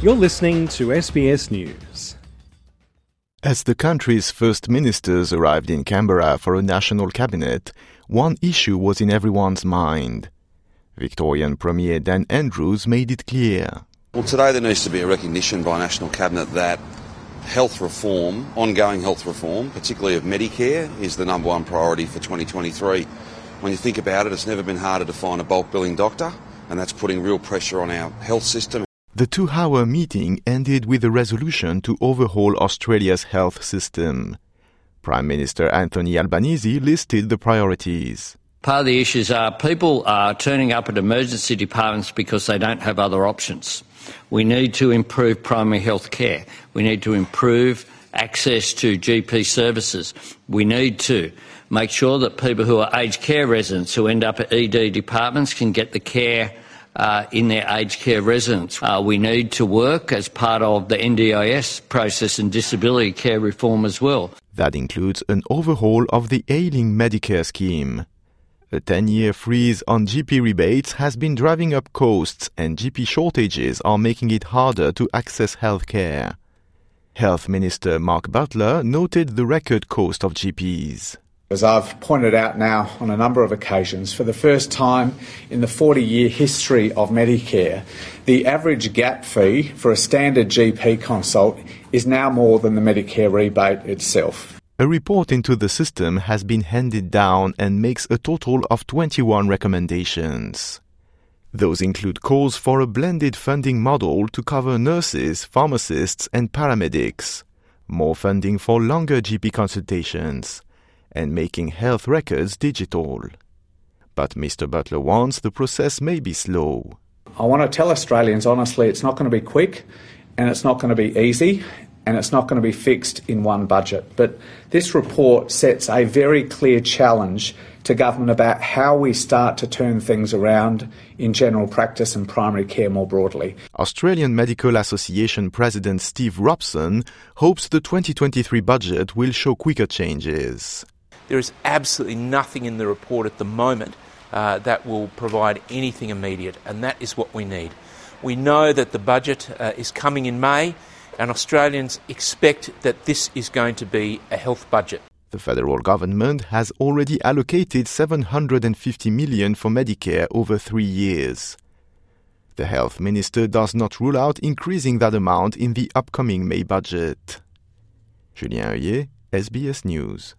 You're listening to SBS News. As the country's first ministers arrived in Canberra for a national cabinet, one issue was in everyone's mind. Victorian Premier Dan Andrews made it clear. Well, today there needs to be a recognition by National Cabinet that health reform, ongoing health reform, particularly of Medicare, is the number one priority for 2023. When you think about it, it's never been harder to find a bulk billing doctor, and that's putting real pressure on our health system. The two hour meeting ended with a resolution to overhaul Australia's health system. Prime Minister Anthony Albanese listed the priorities. Part of the issues are people are turning up at emergency departments because they don't have other options. We need to improve primary health care. We need to improve access to GP services. We need to make sure that people who are aged care residents who end up at ED departments can get the care uh, in their aged care residence. Uh, we need to work as part of the NDIS process and disability care reform as well. That includes an overhaul of the ailing Medicare scheme. A 10 year freeze on GP rebates has been driving up costs, and GP shortages are making it harder to access health care. Health Minister Mark Butler noted the record cost of GPs. As I've pointed out now on a number of occasions, for the first time in the 40 year history of Medicare, the average gap fee for a standard GP consult is now more than the Medicare rebate itself. A report into the system has been handed down and makes a total of 21 recommendations. Those include calls for a blended funding model to cover nurses, pharmacists, and paramedics, more funding for longer GP consultations, and making health records digital. But Mr. Butler warns the process may be slow. I want to tell Australians honestly, it's not going to be quick and it's not going to be easy and it's not going to be fixed in one budget. But this report sets a very clear challenge to government about how we start to turn things around in general practice and primary care more broadly. Australian Medical Association President Steve Robson hopes the 2023 budget will show quicker changes. There is absolutely nothing in the report at the moment uh, that will provide anything immediate, and that is what we need. We know that the budget uh, is coming in May, and Australians expect that this is going to be a health budget. The federal government has already allocated 750 million for Medicare over 3 years. The health minister does not rule out increasing that amount in the upcoming May budget. Julien Heuillet, SBS News.